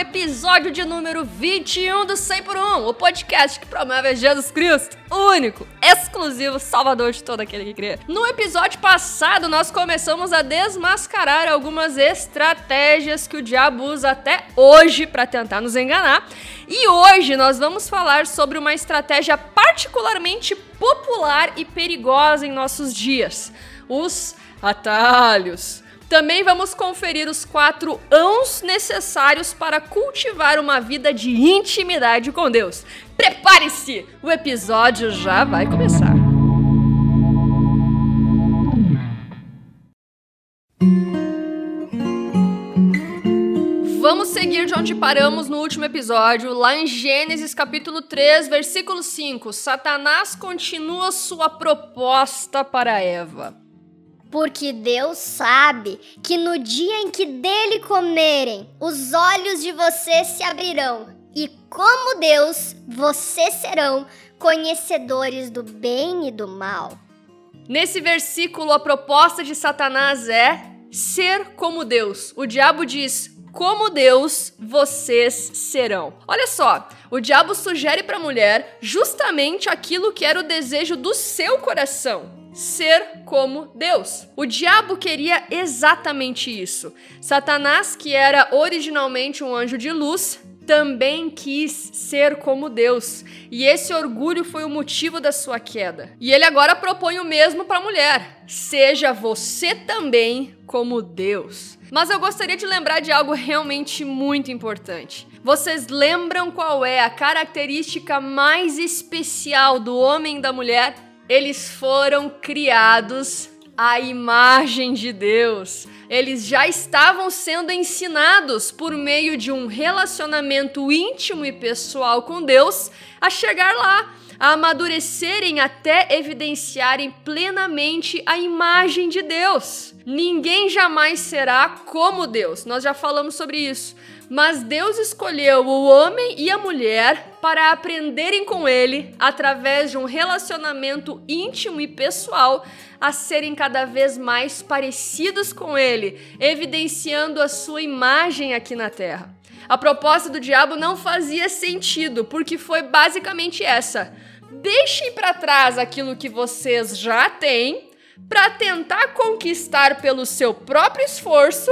episódio de número 21 do 100 por 1, o podcast que promove Jesus Cristo, único, exclusivo, salvador de todo aquele que crê. No episódio passado, nós começamos a desmascarar algumas estratégias que o diabo usa até hoje para tentar nos enganar. E hoje nós vamos falar sobre uma estratégia particularmente popular e perigosa em nossos dias: os atalhos. Também vamos conferir os quatro ãos necessários para cultivar uma vida de intimidade com Deus. Prepare-se! O episódio já vai começar. Vamos seguir de onde paramos no último episódio, lá em Gênesis capítulo 3, versículo 5. Satanás continua sua proposta para Eva. Porque Deus sabe que no dia em que dele comerem, os olhos de vocês se abrirão, e como Deus, vocês serão conhecedores do bem e do mal. Nesse versículo, a proposta de Satanás é ser como Deus. O diabo diz: como Deus vocês serão. Olha só, o diabo sugere para a mulher justamente aquilo que era o desejo do seu coração ser como Deus. O diabo queria exatamente isso. Satanás, que era originalmente um anjo de luz, também quis ser como Deus, e esse orgulho foi o motivo da sua queda. E ele agora propõe o mesmo para a mulher: seja você também como Deus. Mas eu gostaria de lembrar de algo realmente muito importante. Vocês lembram qual é a característica mais especial do homem e da mulher? Eles foram criados à imagem de Deus. Eles já estavam sendo ensinados por meio de um relacionamento íntimo e pessoal com Deus a chegar lá, a amadurecerem até evidenciarem plenamente a imagem de Deus. Ninguém jamais será como Deus. Nós já falamos sobre isso. Mas Deus escolheu o homem e a mulher para aprenderem com ele, através de um relacionamento íntimo e pessoal, a serem cada vez mais parecidos com ele, evidenciando a sua imagem aqui na terra. A proposta do diabo não fazia sentido, porque foi basicamente essa: deixem para trás aquilo que vocês já têm para tentar conquistar pelo seu próprio esforço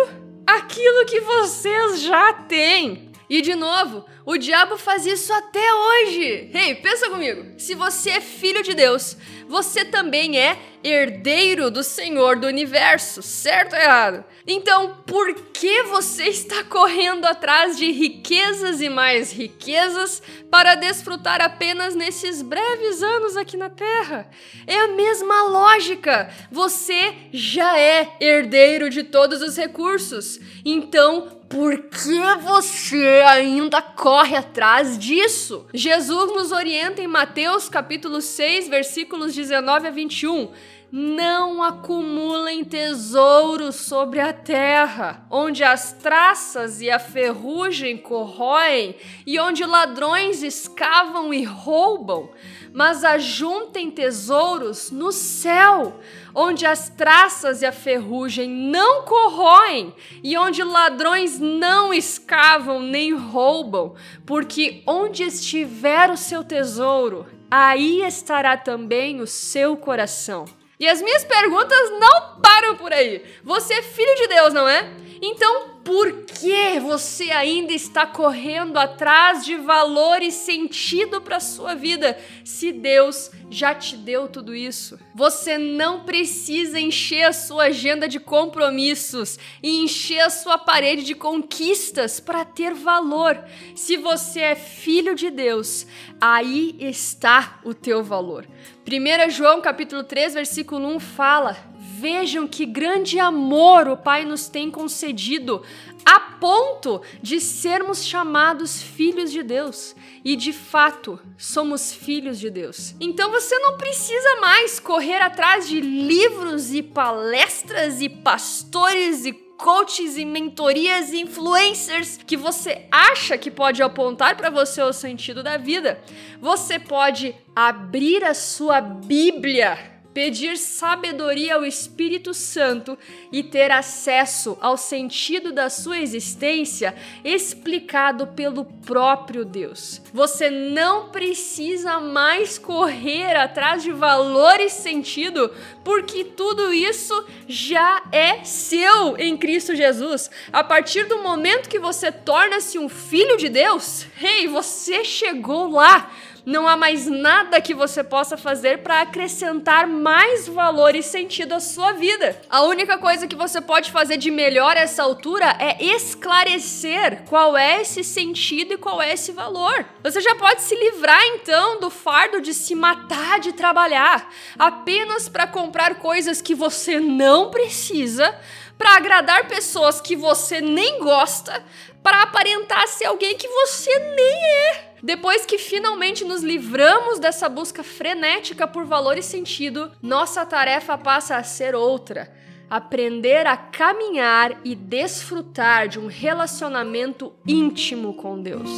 aquilo que vocês já têm. E de novo, o diabo faz isso até hoje. Ei, hey, pensa comigo. Se você é filho de Deus, você também é herdeiro do Senhor do universo, certo ou errado? Então, por que você está correndo atrás de riquezas e mais riquezas para desfrutar apenas nesses breves anos aqui na Terra? É a mesma lógica. Você já é herdeiro de todos os recursos. Então, por que você ainda corre atrás disso? Jesus nos orienta em Mateus capítulo 6, versículos 19 a 21 não acumulem tesouros sobre a terra, onde as traças e a ferrugem corroem e onde ladrões escavam e roubam, mas ajuntem tesouros no céu, onde as traças e a ferrugem não corroem e onde ladrões não escavam nem roubam, porque onde estiver o seu tesouro, aí estará também o seu coração. E as minhas perguntas não param por aí. Você é filho de Deus, não é? Então, por que você ainda está correndo atrás de valor e sentido para sua vida se Deus já te deu tudo isso? Você não precisa encher a sua agenda de compromissos e encher a sua parede de conquistas para ter valor. Se você é filho de Deus, aí está o teu valor. 1 João capítulo 3, versículo 1 fala: Vejam que grande amor o Pai nos tem concedido, a ponto de sermos chamados filhos de Deus. E de fato, somos filhos de Deus. Então você não precisa mais correr atrás de livros e palestras e pastores e coaches e mentorias e influencers que você acha que pode apontar para você o sentido da vida. Você pode abrir a sua Bíblia pedir sabedoria ao Espírito Santo e ter acesso ao sentido da sua existência explicado pelo próprio Deus. Você não precisa mais correr atrás de valor e sentido, porque tudo isso já é seu em Cristo Jesus. A partir do momento que você torna-se um filho de Deus, hey, você chegou lá. Não há mais nada que você possa fazer para acrescentar mais valor e sentido à sua vida. A única coisa que você pode fazer de melhor a essa altura é esclarecer qual é esse sentido e qual é esse valor. Você já pode se livrar então do fardo de se matar de trabalhar apenas para comprar coisas que você não precisa para agradar pessoas que você nem gosta, para aparentar ser alguém que você nem é. Depois que finalmente nos livramos dessa busca frenética por valor e sentido, nossa tarefa passa a ser outra. Aprender a caminhar e desfrutar de um relacionamento íntimo com Deus.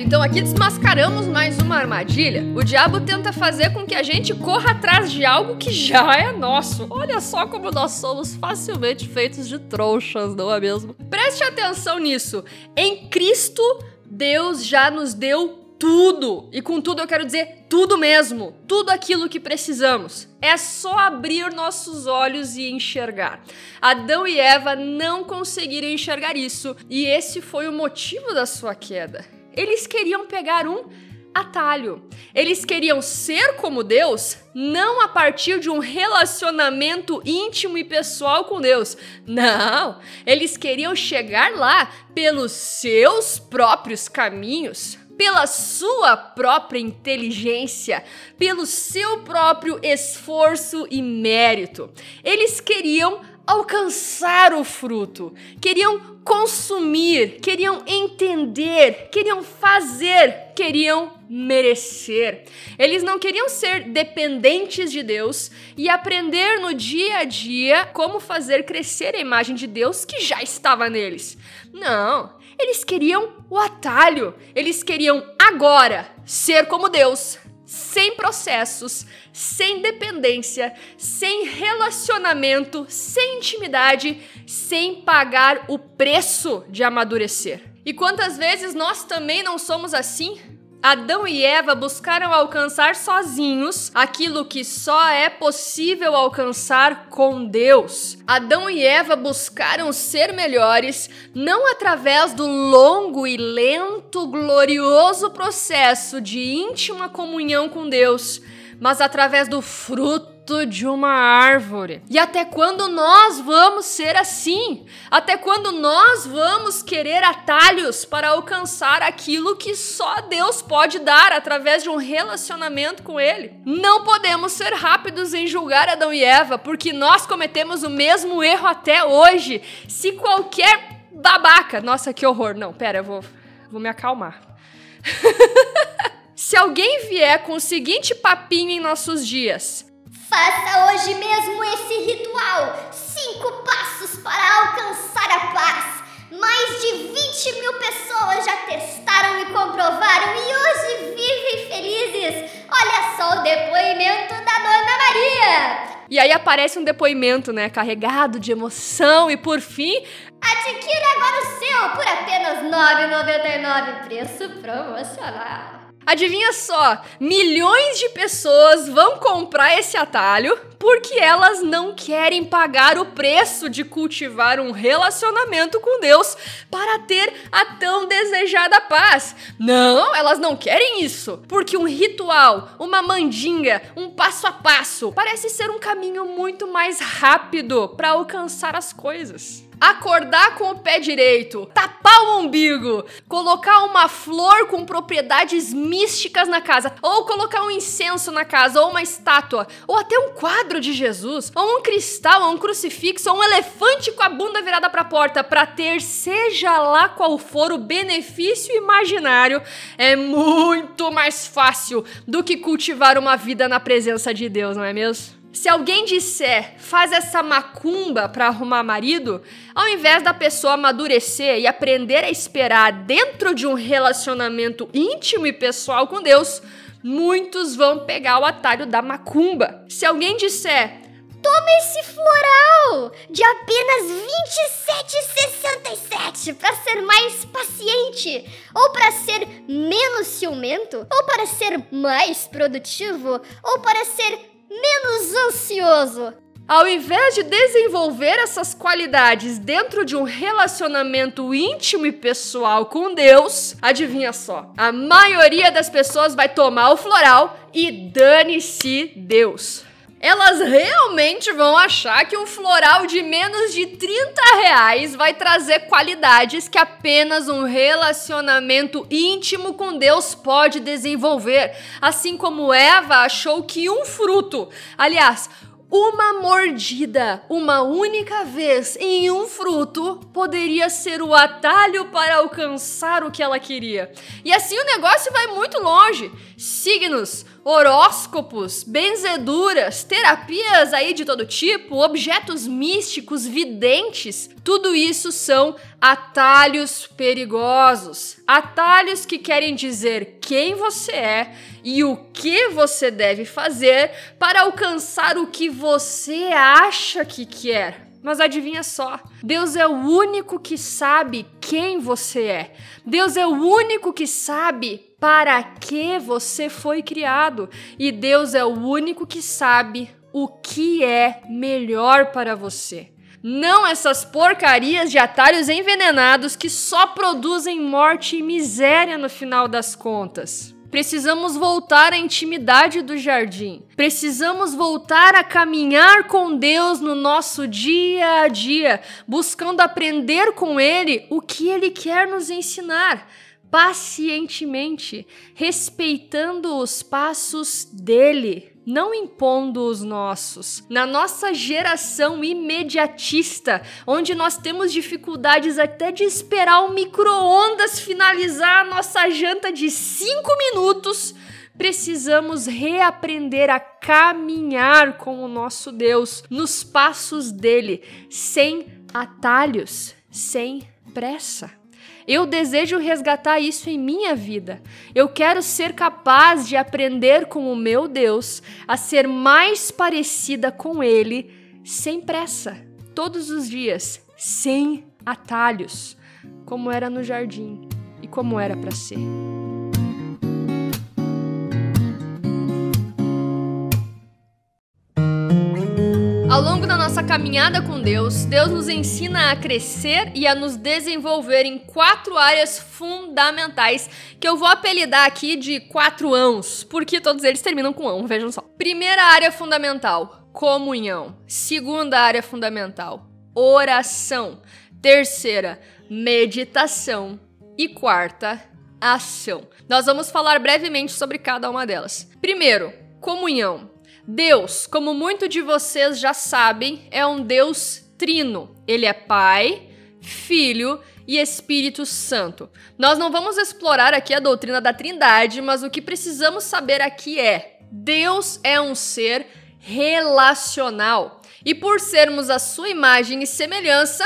Certo, então aqui desmascaramos mais uma armadilha. O diabo tenta fazer com que a gente corra atrás de algo que já é nosso. Olha só como nós somos facilmente feitos de trouxas, não é mesmo? Preste atenção nisso. Em Cristo, Deus já nos deu tudo. E com tudo eu quero dizer tudo mesmo. Tudo aquilo que precisamos. É só abrir nossos olhos e enxergar. Adão e Eva não conseguiram enxergar isso. E esse foi o motivo da sua queda. Eles queriam pegar um atalho. Eles queriam ser como Deus, não a partir de um relacionamento íntimo e pessoal com Deus. Não, eles queriam chegar lá pelos seus próprios caminhos, pela sua própria inteligência, pelo seu próprio esforço e mérito. Eles queriam alcançar o fruto, queriam consumir, queriam entender, queriam fazer, queriam merecer. Eles não queriam ser dependentes de Deus e aprender no dia a dia como fazer crescer a imagem de Deus que já estava neles. Não, eles queriam o atalho, eles queriam agora ser como Deus, sem processos, sem dependência, sem relacionamento, sem intimidade, sem pagar o preço de amadurecer. E quantas vezes nós também não somos assim? Adão e Eva buscaram alcançar sozinhos aquilo que só é possível alcançar com Deus. Adão e Eva buscaram ser melhores não através do longo e lento, glorioso processo de íntima comunhão com Deus, mas através do fruto de uma árvore. E até quando nós vamos ser assim? Até quando nós vamos querer atalhos para alcançar aquilo que só Deus pode dar através de um relacionamento com Ele? Não podemos ser rápidos em julgar Adão e Eva, porque nós cometemos o mesmo erro até hoje. Se qualquer babaca. Nossa, que horror. Não, pera, eu vou, vou me acalmar. Se alguém vier com o seguinte papinho em nossos dias: Faça hoje mesmo esse ritual. Cinco passos para alcançar a paz. Mais de 20 mil pessoas já testaram e comprovaram e hoje vivem felizes. Olha só o depoimento da Dona Maria. E aí aparece um depoimento, né, carregado de emoção e por fim, adquira agora o seu por apenas R$ 9,99, preço promocional. Adivinha só, milhões de pessoas vão comprar esse atalho porque elas não querem pagar o preço de cultivar um relacionamento com Deus para ter a tão desejada paz. Não, elas não querem isso, porque um ritual, uma mandinga, um passo a passo parece ser um caminho muito mais rápido para alcançar as coisas acordar com o pé direito, tapar o umbigo, colocar uma flor com propriedades místicas na casa, ou colocar um incenso na casa, ou uma estátua, ou até um quadro de Jesus, ou um cristal, ou um crucifixo, ou um elefante com a bunda virada para a porta, para ter seja lá qual for o benefício imaginário, é muito mais fácil do que cultivar uma vida na presença de Deus, não é mesmo? Se alguém disser, faz essa macumba para arrumar marido, ao invés da pessoa amadurecer e aprender a esperar dentro de um relacionamento íntimo e pessoal com Deus, muitos vão pegar o atalho da macumba. Se alguém disser, Toma esse floral de apenas 27,67 para ser mais paciente, ou para ser menos ciumento, ou para ser mais produtivo, ou para ser menos ansioso. Ao invés de desenvolver essas qualidades dentro de um relacionamento íntimo e pessoal com Deus, adivinha só, a maioria das pessoas vai tomar o floral e dane-se Deus elas realmente vão achar que um floral de menos de 30 reais vai trazer qualidades que apenas um relacionamento íntimo com Deus pode desenvolver. Assim como Eva achou que um fruto, aliás, uma mordida, uma única vez em um fruto, poderia ser o atalho para alcançar o que ela queria. E assim o negócio vai muito longe. Signos, horóscopos, benzeduras, terapias aí de todo tipo, objetos místicos, videntes, tudo isso são atalhos perigosos. Atalhos que querem dizer quem você é e o que você deve fazer para alcançar o que você acha que quer. Mas adivinha só, Deus é o único que sabe quem você é. Deus é o único que sabe para que você foi criado. E Deus é o único que sabe o que é melhor para você. Não essas porcarias de atalhos envenenados que só produzem morte e miséria no final das contas. Precisamos voltar à intimidade do jardim. Precisamos voltar a caminhar com Deus no nosso dia a dia, buscando aprender com Ele o que Ele quer nos ensinar, pacientemente, respeitando os passos dele não impondo os nossos. Na nossa geração imediatista, onde nós temos dificuldades até de esperar o micro-ondas finalizar a nossa janta de 5 minutos, precisamos reaprender a caminhar com o nosso Deus nos passos dele, sem atalhos, sem pressa. Eu desejo resgatar isso em minha vida. Eu quero ser capaz de aprender com o meu Deus a ser mais parecida com Ele sem pressa, todos os dias, sem atalhos, como era no jardim e como era para ser. Ao longo da nossa caminhada com Deus, Deus nos ensina a crescer e a nos desenvolver em quatro áreas fundamentais que eu vou apelidar aqui de quatro ãos, porque todos eles terminam com ão, vejam só. Primeira área fundamental: comunhão. Segunda área fundamental: oração. Terceira, meditação. E quarta, ação. Nós vamos falar brevemente sobre cada uma delas. Primeiro, comunhão. Deus, como muito de vocês já sabem, é um Deus trino. Ele é Pai, Filho e Espírito Santo. Nós não vamos explorar aqui a doutrina da Trindade, mas o que precisamos saber aqui é: Deus é um ser relacional. E por sermos a sua imagem e semelhança,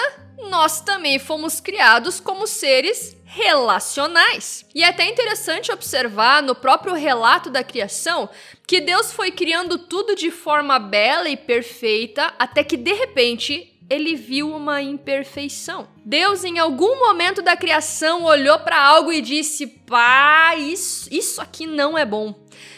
nós também fomos criados como seres relacionais. E é até interessante observar no próprio relato da criação que Deus foi criando tudo de forma bela e perfeita até que de repente ele viu uma imperfeição. Deus, em algum momento da criação, olhou para algo e disse: Pá, isso, isso aqui não é bom.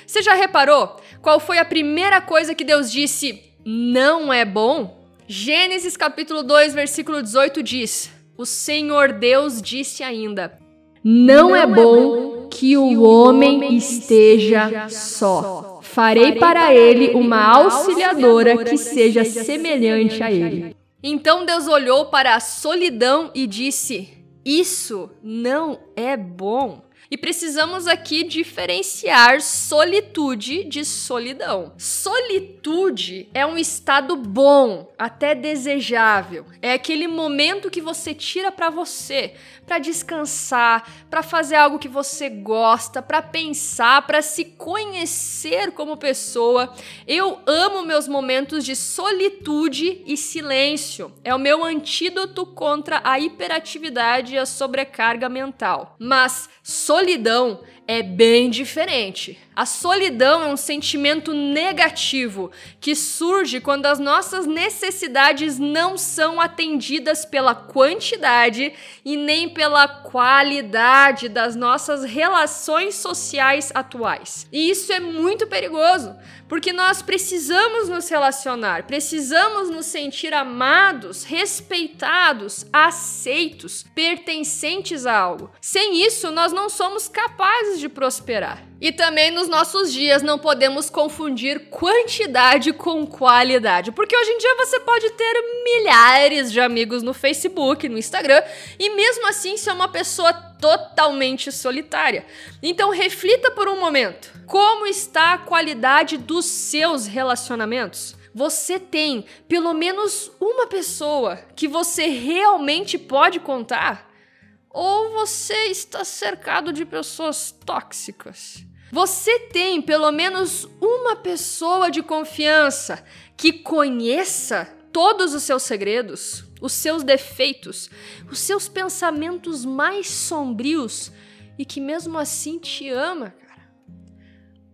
Você já reparou qual foi a primeira coisa que Deus disse não é bom? Gênesis capítulo 2, versículo 18 diz: O Senhor Deus disse ainda: Não, é, é bom que o homem esteja só. Farei para ele uma auxiliadora que seja semelhante a ele. Então Deus olhou para a solidão e disse: Isso não é bom. E precisamos aqui diferenciar solitude de solidão. Solitude é um estado bom, até desejável. É aquele momento que você tira para você, para descansar, para fazer algo que você gosta, para pensar, para se conhecer como pessoa. Eu amo meus momentos de solitude e silêncio. É o meu antídoto contra a hiperatividade e a sobrecarga mental. Mas solidão é bem diferente. A solidão é um sentimento negativo que surge quando as nossas necessidades não são atendidas pela quantidade e nem pela qualidade das nossas relações sociais atuais. E isso é muito perigoso, porque nós precisamos nos relacionar, precisamos nos sentir amados, respeitados, aceitos, pertencentes a algo. Sem isso, nós não somos capazes de prosperar. E também nos nossos dias não podemos confundir quantidade com qualidade, porque hoje em dia você pode ter milhares de amigos no Facebook, no Instagram, e mesmo assim ser uma pessoa totalmente solitária. Então reflita por um momento: como está a qualidade dos seus relacionamentos? Você tem pelo menos uma pessoa que você realmente pode contar? Ou você está cercado de pessoas tóxicas. Você tem pelo menos uma pessoa de confiança que conheça todos os seus segredos, os seus defeitos, os seus pensamentos mais sombrios e que mesmo assim te ama, cara.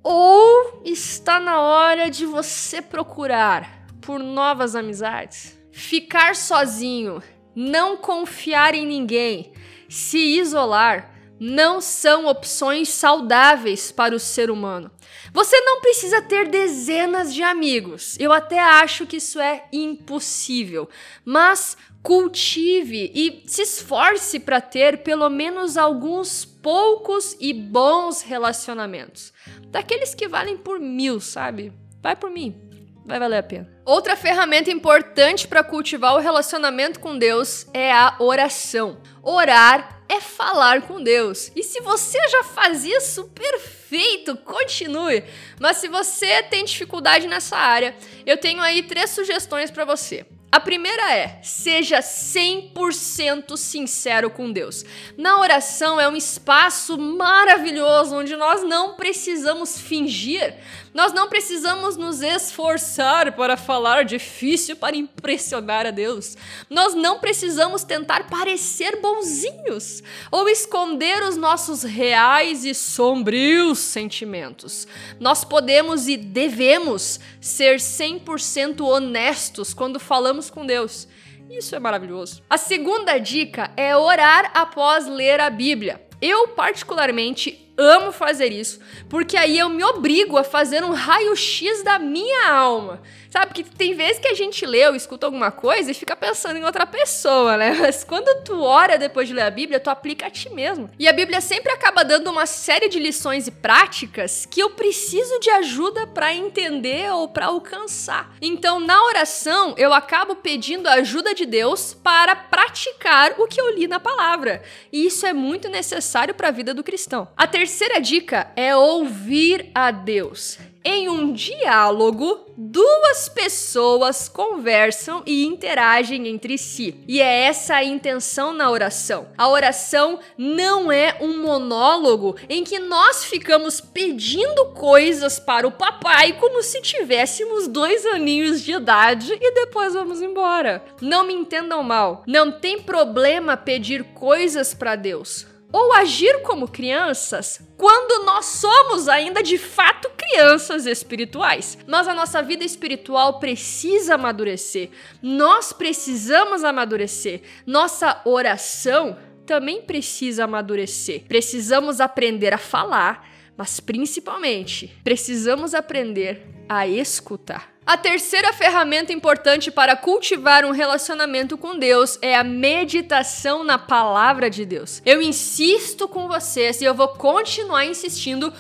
Ou está na hora de você procurar por novas amizades, ficar sozinho, não confiar em ninguém se isolar não são opções saudáveis para o ser humano. Você não precisa ter dezenas de amigos. Eu até acho que isso é impossível, mas cultive e se esforce para ter pelo menos alguns poucos e bons relacionamentos. Daqueles que valem por mil, sabe? Vai por mim vai valer a pena. Outra ferramenta importante para cultivar o relacionamento com Deus é a oração. Orar é falar com Deus. E se você já faz isso, perfeito, continue. Mas se você tem dificuldade nessa área, eu tenho aí três sugestões para você. A primeira é: seja 100% sincero com Deus. Na oração é um espaço maravilhoso onde nós não precisamos fingir, nós não precisamos nos esforçar para falar difícil para impressionar a Deus. Nós não precisamos tentar parecer bonzinhos ou esconder os nossos reais e sombrios sentimentos. Nós podemos e devemos ser 100% honestos quando falamos com Deus. Isso é maravilhoso. A segunda dica é orar após ler a Bíblia. Eu, particularmente, amo fazer isso, porque aí eu me obrigo a fazer um raio-x da minha alma. Sabe? Porque tem vezes que a gente lê ou escuta alguma coisa e fica pensando em outra pessoa, né? Mas quando tu ora depois de ler a Bíblia, tu aplica a ti mesmo. E a Bíblia sempre acaba dando uma série de lições e práticas que eu preciso de ajuda para entender ou para alcançar. Então, na oração, eu acabo pedindo a ajuda de Deus para praticar o que eu li na palavra. E isso é muito necessário para a vida do cristão. A terceira dica é ouvir a Deus. Em um diálogo, duas pessoas conversam e interagem entre si. E é essa a intenção na oração. A oração não é um monólogo em que nós ficamos pedindo coisas para o papai como se tivéssemos dois aninhos de idade e depois vamos embora. Não me entendam mal, não tem problema pedir coisas para Deus ou agir como crianças quando nós somos ainda de fato crianças espirituais. Mas a nossa vida espiritual precisa amadurecer. Nós precisamos amadurecer. Nossa oração também precisa amadurecer. Precisamos aprender a falar, mas principalmente precisamos aprender a escutar. A terceira ferramenta importante para cultivar um relacionamento com Deus é a meditação na palavra de Deus. Eu insisto com vocês e eu vou continuar insistindo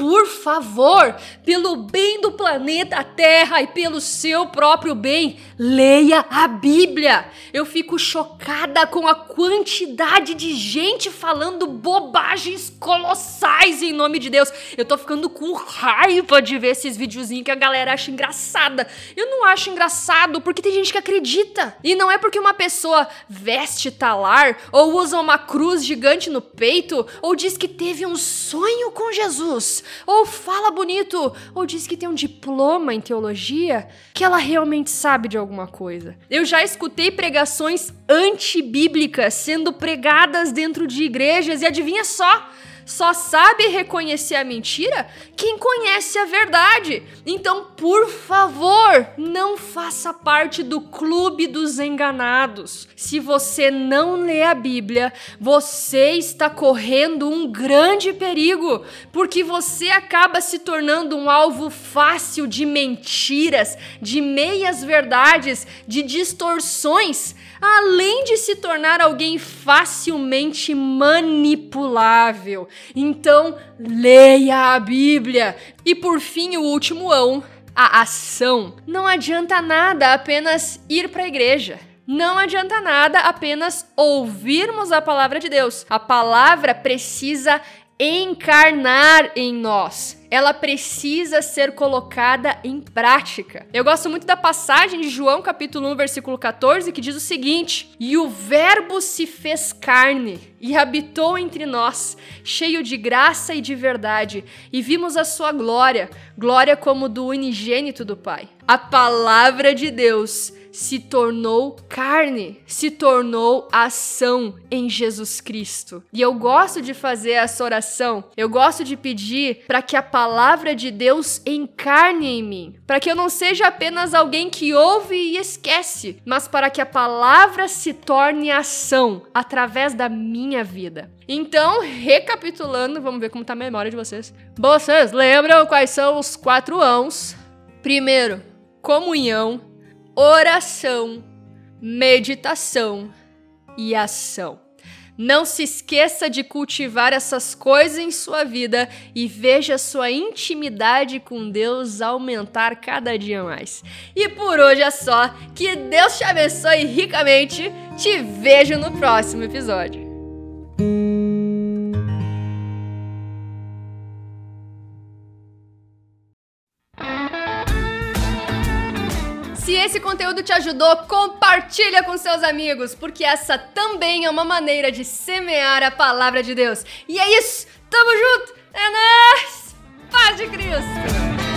por favor, pelo bem do planeta Terra e pelo seu próprio bem, leia a Bíblia. Eu fico chocada com a quantidade de gente falando bobagens colossais em nome de Deus. Eu tô ficando com raiva de ver esses videozinhos que a galera acha engraçada. Eu não acho engraçado porque tem gente que acredita. E não é porque uma pessoa veste talar ou usa uma cruz gigante no peito ou diz que teve um sonho com Jesus ou fala bonito, ou diz que tem um diploma em teologia, que ela realmente sabe de alguma coisa. Eu já escutei pregações antibíblicas sendo pregadas dentro de igrejas e adivinha só? Só sabe reconhecer a mentira quem conhece a verdade. Então, por favor, não faça parte do clube dos enganados. Se você não lê a Bíblia, você está correndo um grande perigo, porque você acaba se tornando um alvo fácil de mentiras, de meias verdades, de distorções além de se tornar alguém facilmente manipulável. Então, leia a Bíblia. E por fim, o último ão, a ação. Não adianta nada apenas ir para a igreja. Não adianta nada apenas ouvirmos a palavra de Deus. A palavra precisa encarnar em nós. Ela precisa ser colocada em prática. Eu gosto muito da passagem de João capítulo 1, versículo 14, que diz o seguinte: "E o verbo se fez carne e habitou entre nós, cheio de graça e de verdade, e vimos a sua glória, glória como do unigênito do Pai." A palavra de Deus se tornou carne, se tornou ação em Jesus Cristo. E eu gosto de fazer essa oração. Eu gosto de pedir para que a palavra de Deus encarne em mim, para que eu não seja apenas alguém que ouve e esquece, mas para que a palavra se torne ação através da minha vida. Então, recapitulando, vamos ver como tá a memória de vocês. Vocês lembram quais são os quatro ãos? Primeiro, comunhão oração, meditação e ação. Não se esqueça de cultivar essas coisas em sua vida e veja sua intimidade com Deus aumentar cada dia mais. E por hoje é só. Que Deus te abençoe ricamente. Te vejo no próximo episódio. esse conteúdo te ajudou, compartilha com seus amigos, porque essa também é uma maneira de semear a palavra de Deus. E é isso, tamo junto, é nóis! Paz de Cristo!